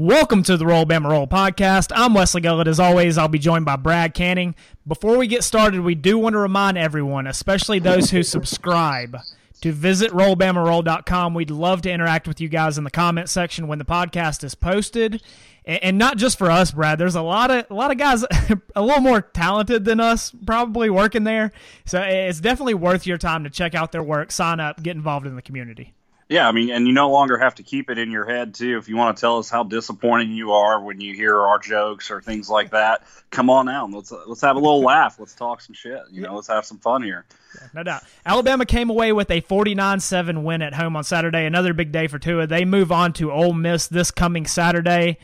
Welcome to the Roll Bama Roll podcast. I'm Wesley Gullett. As always, I'll be joined by Brad Canning. Before we get started, we do want to remind everyone, especially those who subscribe, to visit rollbamaroll.com. We'd love to interact with you guys in the comment section when the podcast is posted. And not just for us, Brad. There's a lot of a lot of guys a little more talented than us probably working there. So it's definitely worth your time to check out their work, sign up, get involved in the community. Yeah, I mean, and you no longer have to keep it in your head too. If you want to tell us how disappointing you are when you hear our jokes or things like that, come on out. Let's let's have a little laugh. Let's talk some shit. You know, let's have some fun here. Yeah, no doubt. Alabama came away with a 49-7 win at home on Saturday. Another big day for Tua. They move on to Ole Miss this coming Saturday.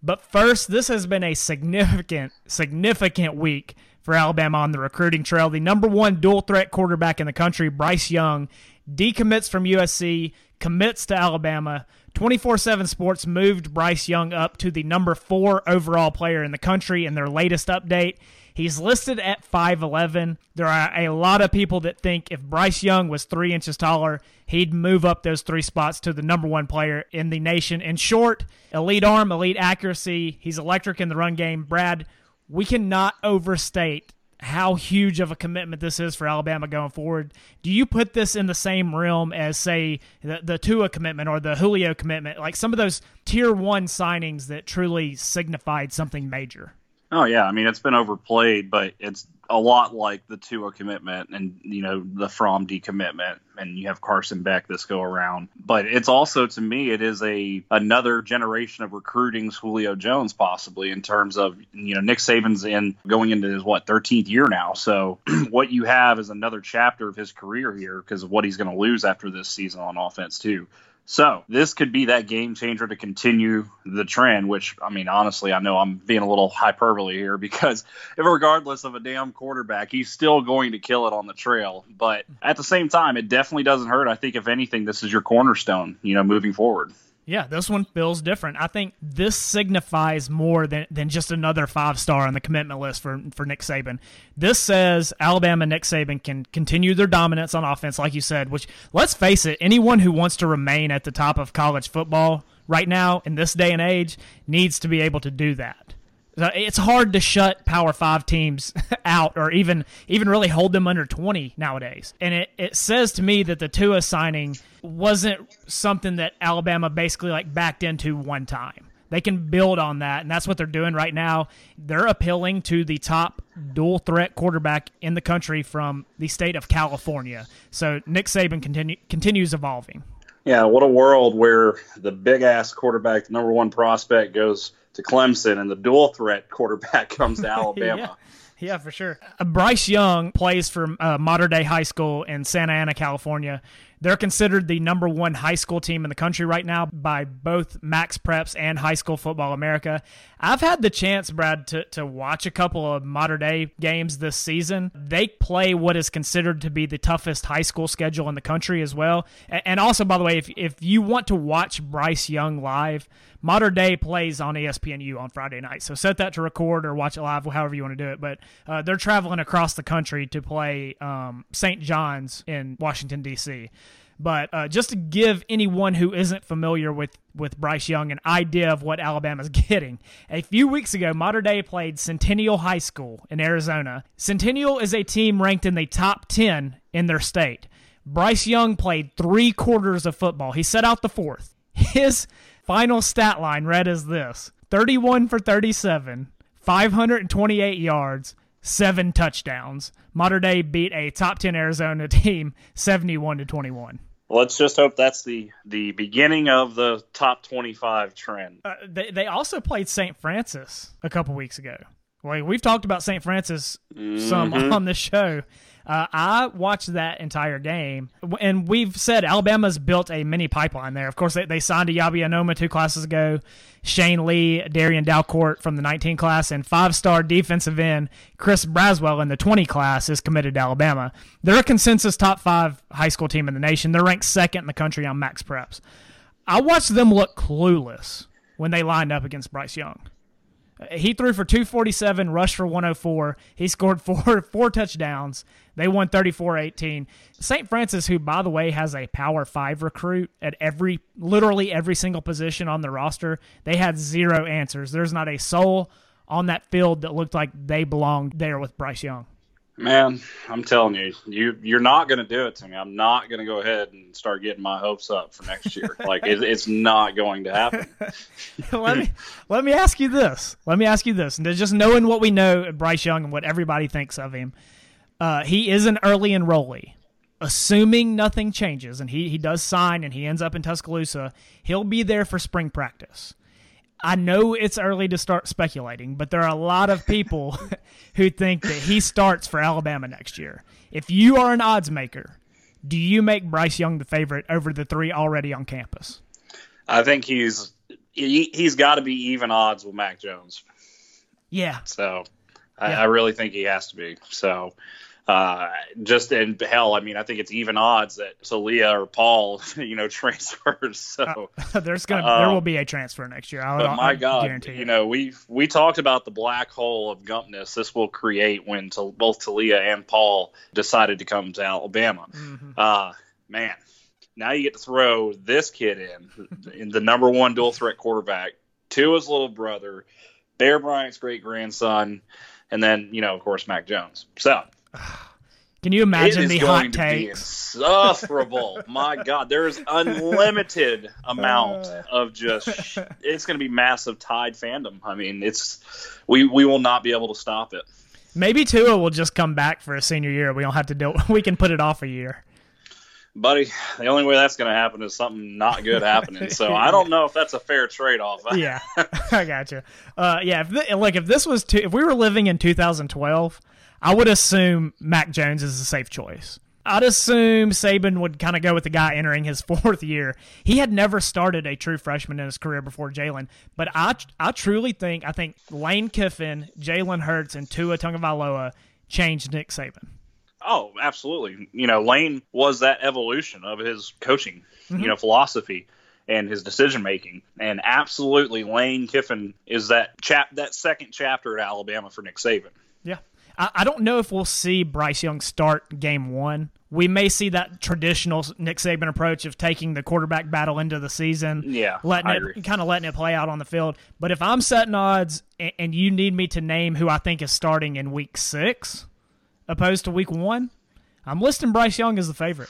But first, this has been a significant, significant week for Alabama on the recruiting trail. The number one dual threat quarterback in the country, Bryce Young, decommits from USC, commits to Alabama. 24 7 Sports moved Bryce Young up to the number four overall player in the country in their latest update. He's listed at 5'11. There are a lot of people that think if Bryce Young was three inches taller, he'd move up those three spots to the number one player in the nation. In short, elite arm, elite accuracy. He's electric in the run game. Brad, we cannot overstate how huge of a commitment this is for Alabama going forward. Do you put this in the same realm as, say, the, the Tua commitment or the Julio commitment, like some of those tier one signings that truly signified something major? Oh yeah, I mean it's been overplayed, but it's a lot like the Tua commitment and you know the Fromm decommitment, and you have Carson Beck this go around. But it's also to me it is a another generation of recruiting Julio Jones possibly in terms of you know Nick Saban's in going into his what 13th year now. So what you have is another chapter of his career here because of what he's going to lose after this season on offense too. So this could be that game changer to continue the trend, which I mean, honestly, I know I'm being a little hyperbole here because regardless of a damn quarterback, he's still going to kill it on the trail. But at the same time, it definitely doesn't hurt. I think if anything, this is your cornerstone, you know, moving forward. Yeah, this one feels different. I think this signifies more than, than just another five star on the commitment list for, for Nick Saban. This says Alabama Nick Saban can continue their dominance on offense, like you said, which, let's face it, anyone who wants to remain at the top of college football right now in this day and age needs to be able to do that. It's hard to shut Power Five teams out, or even even really hold them under twenty nowadays. And it, it says to me that the Tua signing wasn't something that Alabama basically like backed into one time. They can build on that, and that's what they're doing right now. They're appealing to the top dual threat quarterback in the country from the state of California. So Nick Saban continue, continues evolving. Yeah, what a world where the big ass quarterback, the number one prospect, goes to Clemson, and the dual threat quarterback comes to Alabama. yeah. Yeah, for sure. Uh, Bryce Young plays for uh, Mater Dei High School in Santa Ana, California. They're considered the number one high school team in the country right now by both Max Preps and High School Football America. I've had the chance, Brad, to, to watch a couple of Mater Dei games this season. They play what is considered to be the toughest high school schedule in the country as well. And also, by the way, if, if you want to watch Bryce Young live, Mater Dei plays on ESPNU on Friday night. So set that to record or watch it live, however you want to do it. But uh, they're traveling across the country to play um, St. John's in Washington, D.C. But uh, just to give anyone who isn't familiar with, with Bryce Young an idea of what Alabama's getting, a few weeks ago, Mater Dei played Centennial High School in Arizona. Centennial is a team ranked in the top 10 in their state. Bryce Young played three quarters of football. He set out the fourth. His final stat line read as this 31 for 37, 528 yards, seven touchdowns. Mater Dei beat a top 10 Arizona team 71 to 21 let's just hope that's the the beginning of the top 25 trend. Uh, they they also played St. Francis a couple weeks ago. Well, we've talked about St. Francis mm-hmm. some on the show. Uh, I watched that entire game, and we've said Alabama's built a mini pipeline there. Of course, they, they signed Eyabi Anoma two classes ago, Shane Lee, Darian Dalcourt from the 19 class, and five-star defensive end Chris Braswell in the 20 class is committed to Alabama. They're a consensus top five high school team in the nation. They're ranked second in the country on Max Preps. I watched them look clueless when they lined up against Bryce Young. He threw for 247, rushed for 104. He scored four four touchdowns. They won 34-18. St. Francis, who by the way has a Power 5 recruit at every literally every single position on the roster, they had zero answers. There's not a soul on that field that looked like they belonged there with Bryce Young. Man, I'm telling you, you you're not going to do it to me. I'm not going to go ahead and start getting my hopes up for next year. like it, it's not going to happen. let me let me ask you this. Let me ask you this. And just knowing what we know Bryce Young and what everybody thinks of him, uh, he is an early enrollee. Assuming nothing changes and he he does sign and he ends up in Tuscaloosa, he'll be there for spring practice. I know it's early to start speculating, but there are a lot of people who think that he starts for Alabama next year. If you are an odds maker, do you make Bryce Young the favorite over the three already on campus? I think he's he, he's got to be even odds with Mac Jones. Yeah. So I, yeah. I really think he has to be. So uh, just in hell, I mean, I think it's even odds that Taulia or Paul, you know, transfers. So uh, there's gonna um, there will be a transfer next year. I but my God, you, you know, we we talked about the black hole of Gumpness this will create when to, both Taulia and Paul decided to come to Alabama. Mm-hmm. Uh, man, now you get to throw this kid in, in the number one dual threat quarterback to his little brother, Bear Bryant's great grandson, and then you know, of course, Mac Jones. So Can you imagine the hot takes? insufferable. My God, there's unlimited amount uh. of just. It's going to be massive Tide fandom. I mean, it's we we will not be able to stop it. Maybe Tua will just come back for a senior year. We don't have to do. We can put it off a year. Buddy, the only way that's going to happen is something not good happening. So I don't know if that's a fair trade off. yeah, I got you. Uh, yeah, if the, like if this was if we were living in 2012 I would assume Mac Jones is a safe choice. I'd assume Saban would kind of go with the guy entering his fourth year. He had never started a true freshman in his career before Jalen, but I I truly think I think Lane Kiffin, Jalen Hurts, and Tua Tagovailoa changed Nick Saban. Oh, absolutely. You know, Lane was that evolution of his coaching, mm-hmm. you know, philosophy and his decision making. And absolutely, Lane Kiffin is that chap that second chapter at Alabama for Nick Saban. Yeah. I, I don't know if we'll see Bryce Young start game one. We may see that traditional Nick Saban approach of taking the quarterback battle into the season, yeah, letting it kind of letting it play out on the field. But if I'm setting odds and, and you need me to name who I think is starting in week six, opposed to week one, I'm listing Bryce Young as the favorite.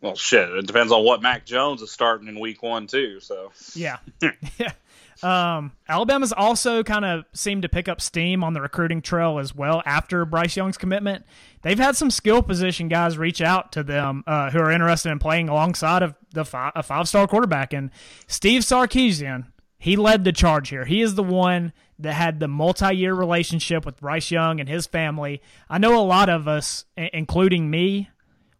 Well, shit, it depends on what Mac Jones is starting in week one too. So yeah, yeah. Um, Alabama's also kind of seemed to pick up steam on the recruiting trail as well after Bryce Young's commitment. They've had some skill position guys reach out to them uh, who are interested in playing alongside of the five, a five star quarterback. And Steve Sarkisian, he led the charge here. He is the one that had the multi year relationship with Bryce Young and his family. I know a lot of us, including me,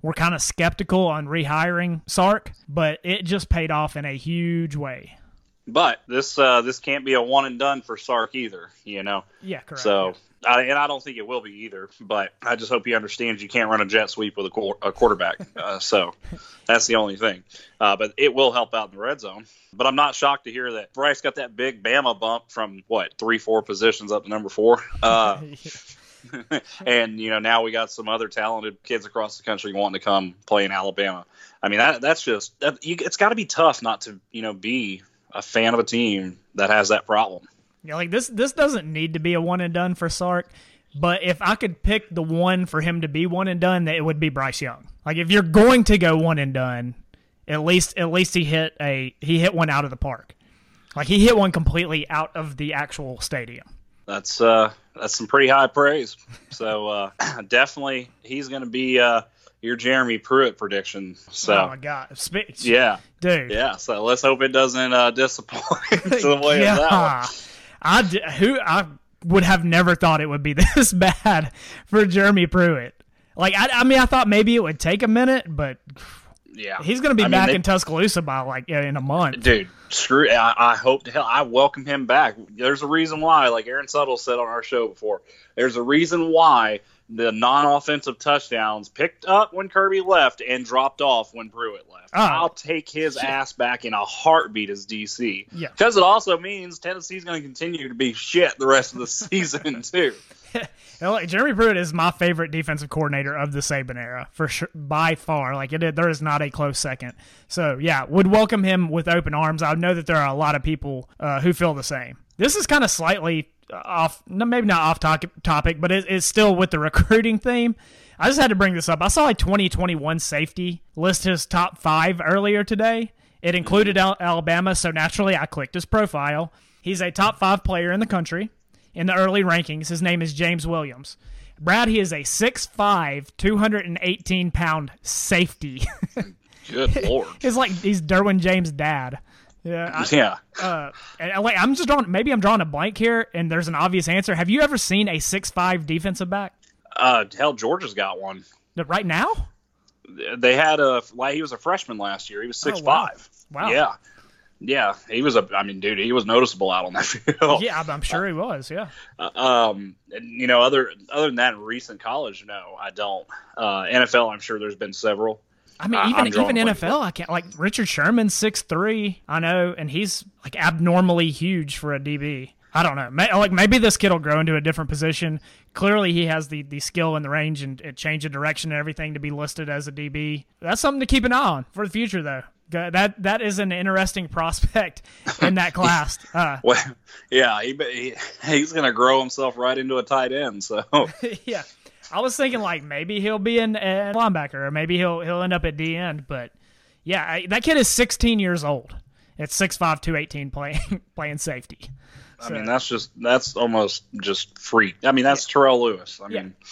were kind of skeptical on rehiring Sark, but it just paid off in a huge way. But this uh, this can't be a one and done for Sark either, you know. Yeah, correct. So, I, and I don't think it will be either. But I just hope he understands you can't run a jet sweep with a, a quarterback. uh, so that's the only thing. Uh, but it will help out in the red zone. But I'm not shocked to hear that Bryce got that big Bama bump from what three, four positions up to number four. Uh, and you know now we got some other talented kids across the country wanting to come play in Alabama. I mean that that's just that, you, it's got to be tough not to you know be a fan of a team that has that problem. Yeah, like this this doesn't need to be a one and done for Sark, but if I could pick the one for him to be one and done, that it would be Bryce Young. Like if you're going to go one and done, at least at least he hit a he hit one out of the park. Like he hit one completely out of the actual stadium. That's uh that's some pretty high praise. So uh definitely he's going to be uh your Jeremy Pruitt prediction. So, oh my god, Speech. yeah, dude, yeah. So let's hope it doesn't uh, disappoint the way yeah. of that one. I who I would have never thought it would be this bad for Jeremy Pruitt. Like I, I mean, I thought maybe it would take a minute, but yeah, he's going to be I back mean, they, in Tuscaloosa by like in a month, dude. Screw. I, I hope to hell I welcome him back. There's a reason why, like Aaron Suttles said on our show before. There's a reason why the non-offensive touchdowns picked up when Kirby left and dropped off when Pruitt left. Oh. I'll take his ass back in a heartbeat as DC. Yeah. Because it also means Tennessee's going to continue to be shit the rest of the season too. Like, Jeremy Pruitt is my favorite defensive coordinator of the Saban era for sure, by far. Like it, there is not a close second. So yeah, would welcome him with open arms. I know that there are a lot of people uh, who feel the same. This is kind of slightly off, maybe not off topic, topic but it, it's still with the recruiting theme. I just had to bring this up. I saw a 2021 safety list his top five earlier today. It included Al- Alabama, so naturally I clicked his profile. He's a top five player in the country in the early rankings. His name is James Williams. Brad, he is a 6'5", 218 pound safety. Good lord. It's like he's Derwin James' dad. Yeah, I, Yeah. uh, and like I'm just drawing. Maybe I'm drawing a blank here, and there's an obvious answer. Have you ever seen a six five defensive back? Uh, hell, Georgia's got one. Right now? They had a like he was a freshman last year. He was six Oh, wow. Wow. Yeah. Yeah, he was a. I mean, dude, he was noticeable out on that field. Yeah, I'm, sure he was. Yeah. Uh, um, and, you know, other other than that, in recent college, no, I don't. Uh, NFL, I'm sure there's been several. I mean, even even. NFL, I can't like Richard Sherman six three. I know, and he's like abnormally huge for a DB. I don't know. May, like maybe this kid will grow into a different position. Clearly, he has the, the skill and the range and, and change of direction and everything to be listed as a DB. That's something to keep an eye on for the future, though. That that is an interesting prospect in that class. Uh, Well, yeah, he, he he's gonna grow himself right into a tight end. So yeah, I was thinking like maybe he'll be a linebacker or maybe he'll he'll end up at D end. But yeah, I, that kid is 16 years old. It's 6'5", 218 playing playing safety. I mean, that's just that's almost just freak. I mean, that's Terrell Lewis. I Yeah. mean, Yeah,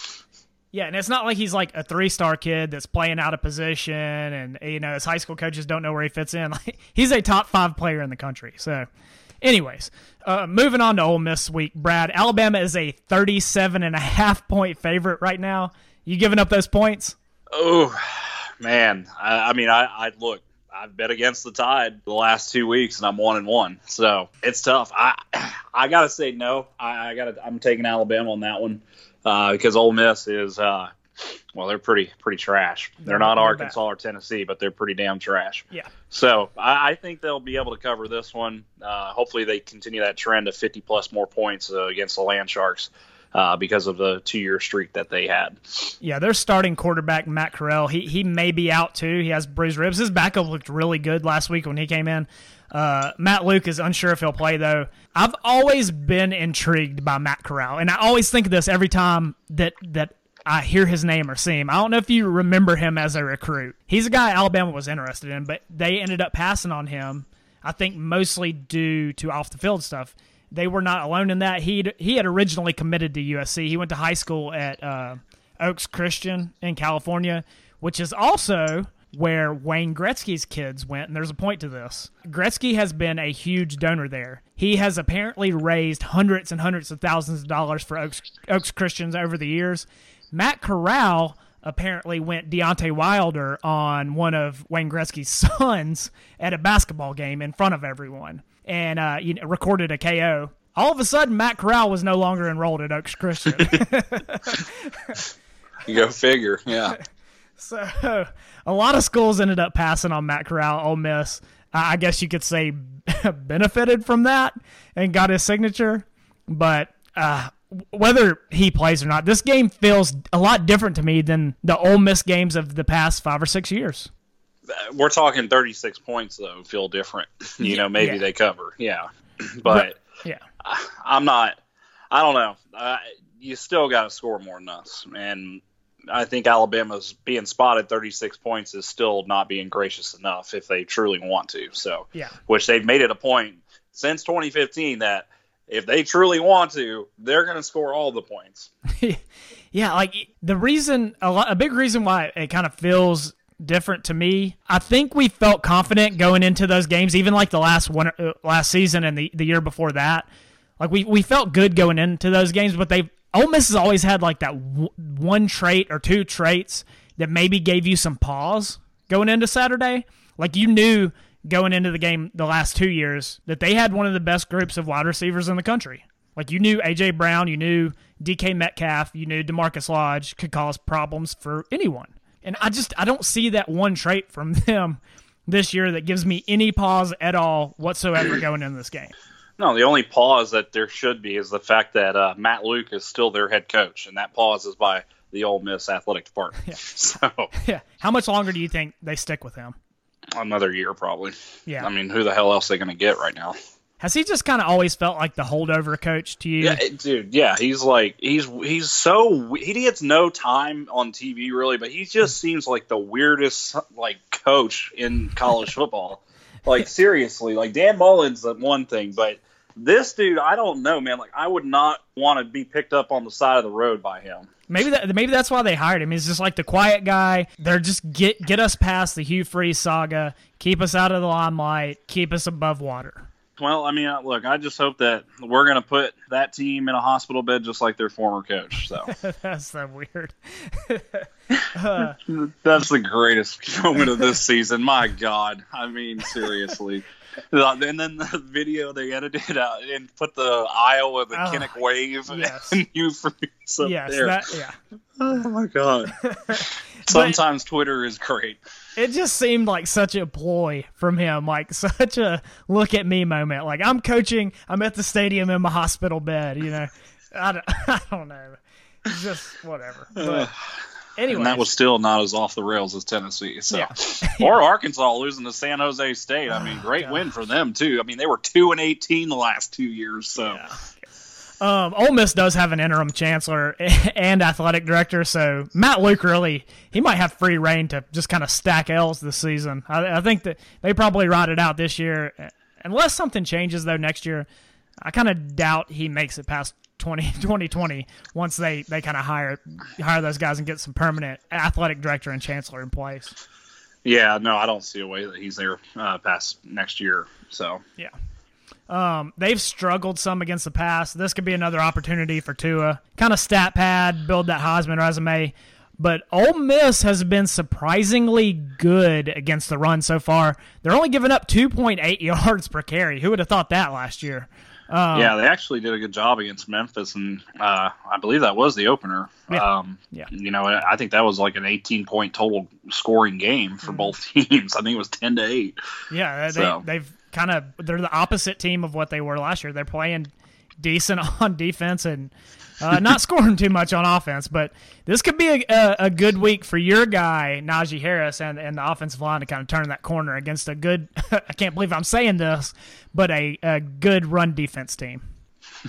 and it's not like he's like a three star kid that's playing out of position, and you know his high school coaches don't know where he fits in. Like, he's a top five player in the country. So, anyways, uh, moving on to Ole Miss week, Brad. Alabama is a 37 and a half point favorite right now. You giving up those points? oh man, I, I mean, I, I look. I've bet against the Tide the last two weeks, and I'm one and one. So it's tough. I I gotta say no. I, I gotta. I'm taking Alabama on that one uh, because Ole Miss is. Uh, well, they're pretty pretty trash. They're, They're- not Arkansas or Tennessee, but they're pretty damn trash. Yeah. So I, I think they'll be able to cover this one. Uh, hopefully, they continue that trend of 50 plus more points uh, against the Land Sharks uh, because of the two year streak that they had. Yeah, their starting quarterback Matt Corral, he he may be out too. He has bruised ribs. His backup looked really good last week when he came in. Uh, Matt Luke is unsure if he'll play though. I've always been intrigued by Matt Corral, and I always think of this every time that that I hear his name or see him. I don't know if you remember him as a recruit. He's a guy Alabama was interested in, but they ended up passing on him. I think mostly due to off the field stuff. They were not alone in that. He he had originally committed to USC. He went to high school at uh, Oaks Christian in California, which is also where Wayne Gretzky's kids went, and there's a point to this. Gretzky has been a huge donor there. He has apparently raised hundreds and hundreds of thousands of dollars for Oaks, Oaks Christians over the years. Matt Corral apparently went Deontay Wilder on one of Wayne Gretzky's sons at a basketball game in front of everyone and uh, you know, recorded a KO. All of a sudden, Matt Corral was no longer enrolled at Oaks Christian. You go figure. Yeah. So a lot of schools ended up passing on Matt Corral. Ole Miss, I I guess you could say, benefited from that and got his signature. But uh, whether he plays or not, this game feels a lot different to me than the Ole Miss games of the past five or six years. We're talking 36 points, though, feel different. You know, maybe Yeah. they cover. Yeah. But Yeah. I'm not. I don't know. Uh, you still got to score more than us, and I think Alabama's being spotted 36 points is still not being gracious enough if they truly want to. So, Yeah. which they've made it a point since 2015 that if they truly want to, they're going to score all the points. yeah, like the reason a lot, a big reason why it kind of feels different to me. I think we felt confident going into those games, even like the last one, uh, last season and the the year before that. Like we we felt good going into those games, but they Ole Miss has always had like that w- one trait or two traits that maybe gave you some pause going into Saturday. Like you knew going into the game the last two years that they had one of the best groups of wide receivers in the country. Like you knew AJ Brown, you knew DK Metcalf, you knew DaMarkus Lodge could cause problems for anyone. And I just I don't see that one trait from them this year that gives me any pause at all whatsoever going into this game. No, the only pause that there should be is the fact that uh, Matt Luke is still their head coach, and that pause is by the Ole Miss athletic department. Yeah. So, yeah. How much longer do you think they stick with him? Another year, probably. Yeah. I mean, who the hell else are they going to get right now? Has he just kind of always felt like the holdover coach to you? Yeah, dude. Yeah, he's like he's he's so he gets no time on TV really, but he just seems like the weirdest like coach in college football. Like seriously, like Dan Mullen's one thing, but this dude, I don't know, man. Like I would not want to be picked up on the side of the road by him. Maybe that maybe that's why they hired him. He's just like the quiet guy. They're just get get us past the Hugh Freeze saga, keep us out of the limelight, keep us above water. Well, I mean, look, I just hope that we're going to put that team in a hospital bed just like their former coach. So that's so weird. uh, that's the greatest moment of this season. My God, I mean, seriously. And then the video they edited out and put the Iowa, the oh, ah, Kinnick wave, yes. and you freeze up yes, there. That, yeah. Oh my God. Sometimes Twitter is great it just seemed like such a ploy from him, like such a look at me moment. Like I'm coaching, I'm at the stadium in my hospital bed. You know, I don't, I don't know, just whatever. But anyway, and that was still not as off the rails as Tennessee. So, yeah. or Arkansas losing to San Jose State. I mean, oh, great win for them too. I mean, they were two and eighteen the last two years. So. Yeah. Um, Ole Miss does have an interim chancellor and athletic director, so Matt Luke really he might have free reign to just kind of stack L's this season. I, I think that they probably ride it out this year, unless something changes though next year. I kind of doubt he makes it past 20, 2020 once they, they kind of hire hire those guys and get some permanent athletic director and chancellor in place. Yeah, no, I don't see a way that he's there uh, past next year. So yeah. Um, they've struggled some against the pass. This could be another opportunity for Tua. Kind of stat pad, build that Heisman resume. But Ole Miss has been surprisingly good against the run so far. They're only giving up 2.8 yards per carry. Who would have thought that last year? Um, yeah, they actually did a good job against Memphis, and uh, I believe that was the opener. Yeah. Um, yeah. You know, I think that was like an 18 point total scoring game for mm-hmm. both teams. I think it was 10 to 8. Yeah, they, so. they've kind of they're the opposite team of what they were last year. They're playing decent on defense and uh, not scoring too much on offense. But this could be a, a, a, good week for your guy Najee Harris and and the offensive line to kind of turn that corner against a good. I can't believe I'm saying this, but a, a good run defense team.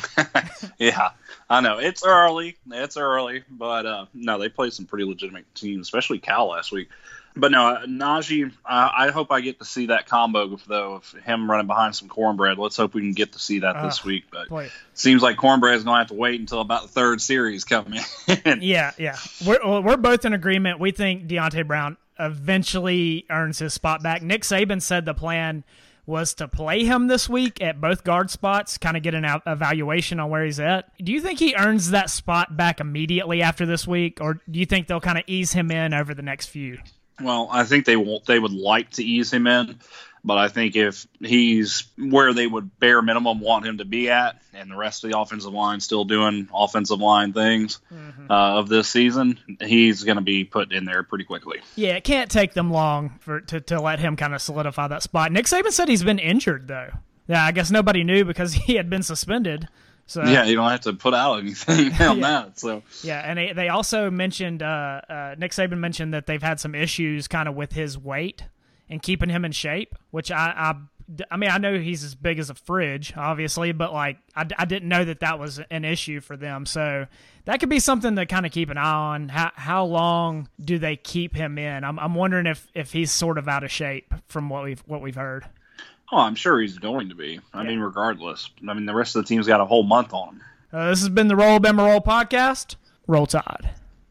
yeah, I know it's early. It's early, but uh, no, they played some pretty legitimate teams, especially Cal last week. But no, uh, Najee, uh, I hope I get to see that combo though of him running behind some cornbread. Let's hope we can get to see that uh, this week. But boy. seems like cornbread's going to have to wait until about the third series coming in. yeah, yeah, we're we're both in agreement. We think Deonte Brown eventually earns his spot back. Nick Saban said the plan was to play him this week at both guard spots, kind of get an evaluation on where he's at. Do you think he earns that spot back immediately after this week, or do you think they'll kind of ease him in over the next few? Well, I think they will, they would like to ease him in, but I think if he's where they would bare minimum want him to be at, and the rest of the offensive line still doing offensive line things mm-hmm. uh, of this season, he's going to be put in there pretty quickly. Yeah, it can't take them long for to, to let him kind of solidify that spot. Nick Saban said he's been injured though. Yeah, I guess nobody knew because he had been suspended. So yeah, you don't have to put out anything on yeah. that. So yeah, and they, they also mentioned uh, uh, Nick Saban mentioned that they've had some issues kind of with his weight and keeping him in shape, which I, I I mean, I know he's as big as a fridge, obviously, but like I, I didn't know that that was an issue for them. So that could be something to kind of keep an eye on. How how long do they keep him in? I'm I'm wondering if if he's sort of out of shape from what we've what we've heard. Oh, I'm sure he's going to be. I yeah. mean, regardless. I mean, the rest of the team's got a whole month on him. Uh, this has been the Roll Bama Roll podcast. Roll Tide.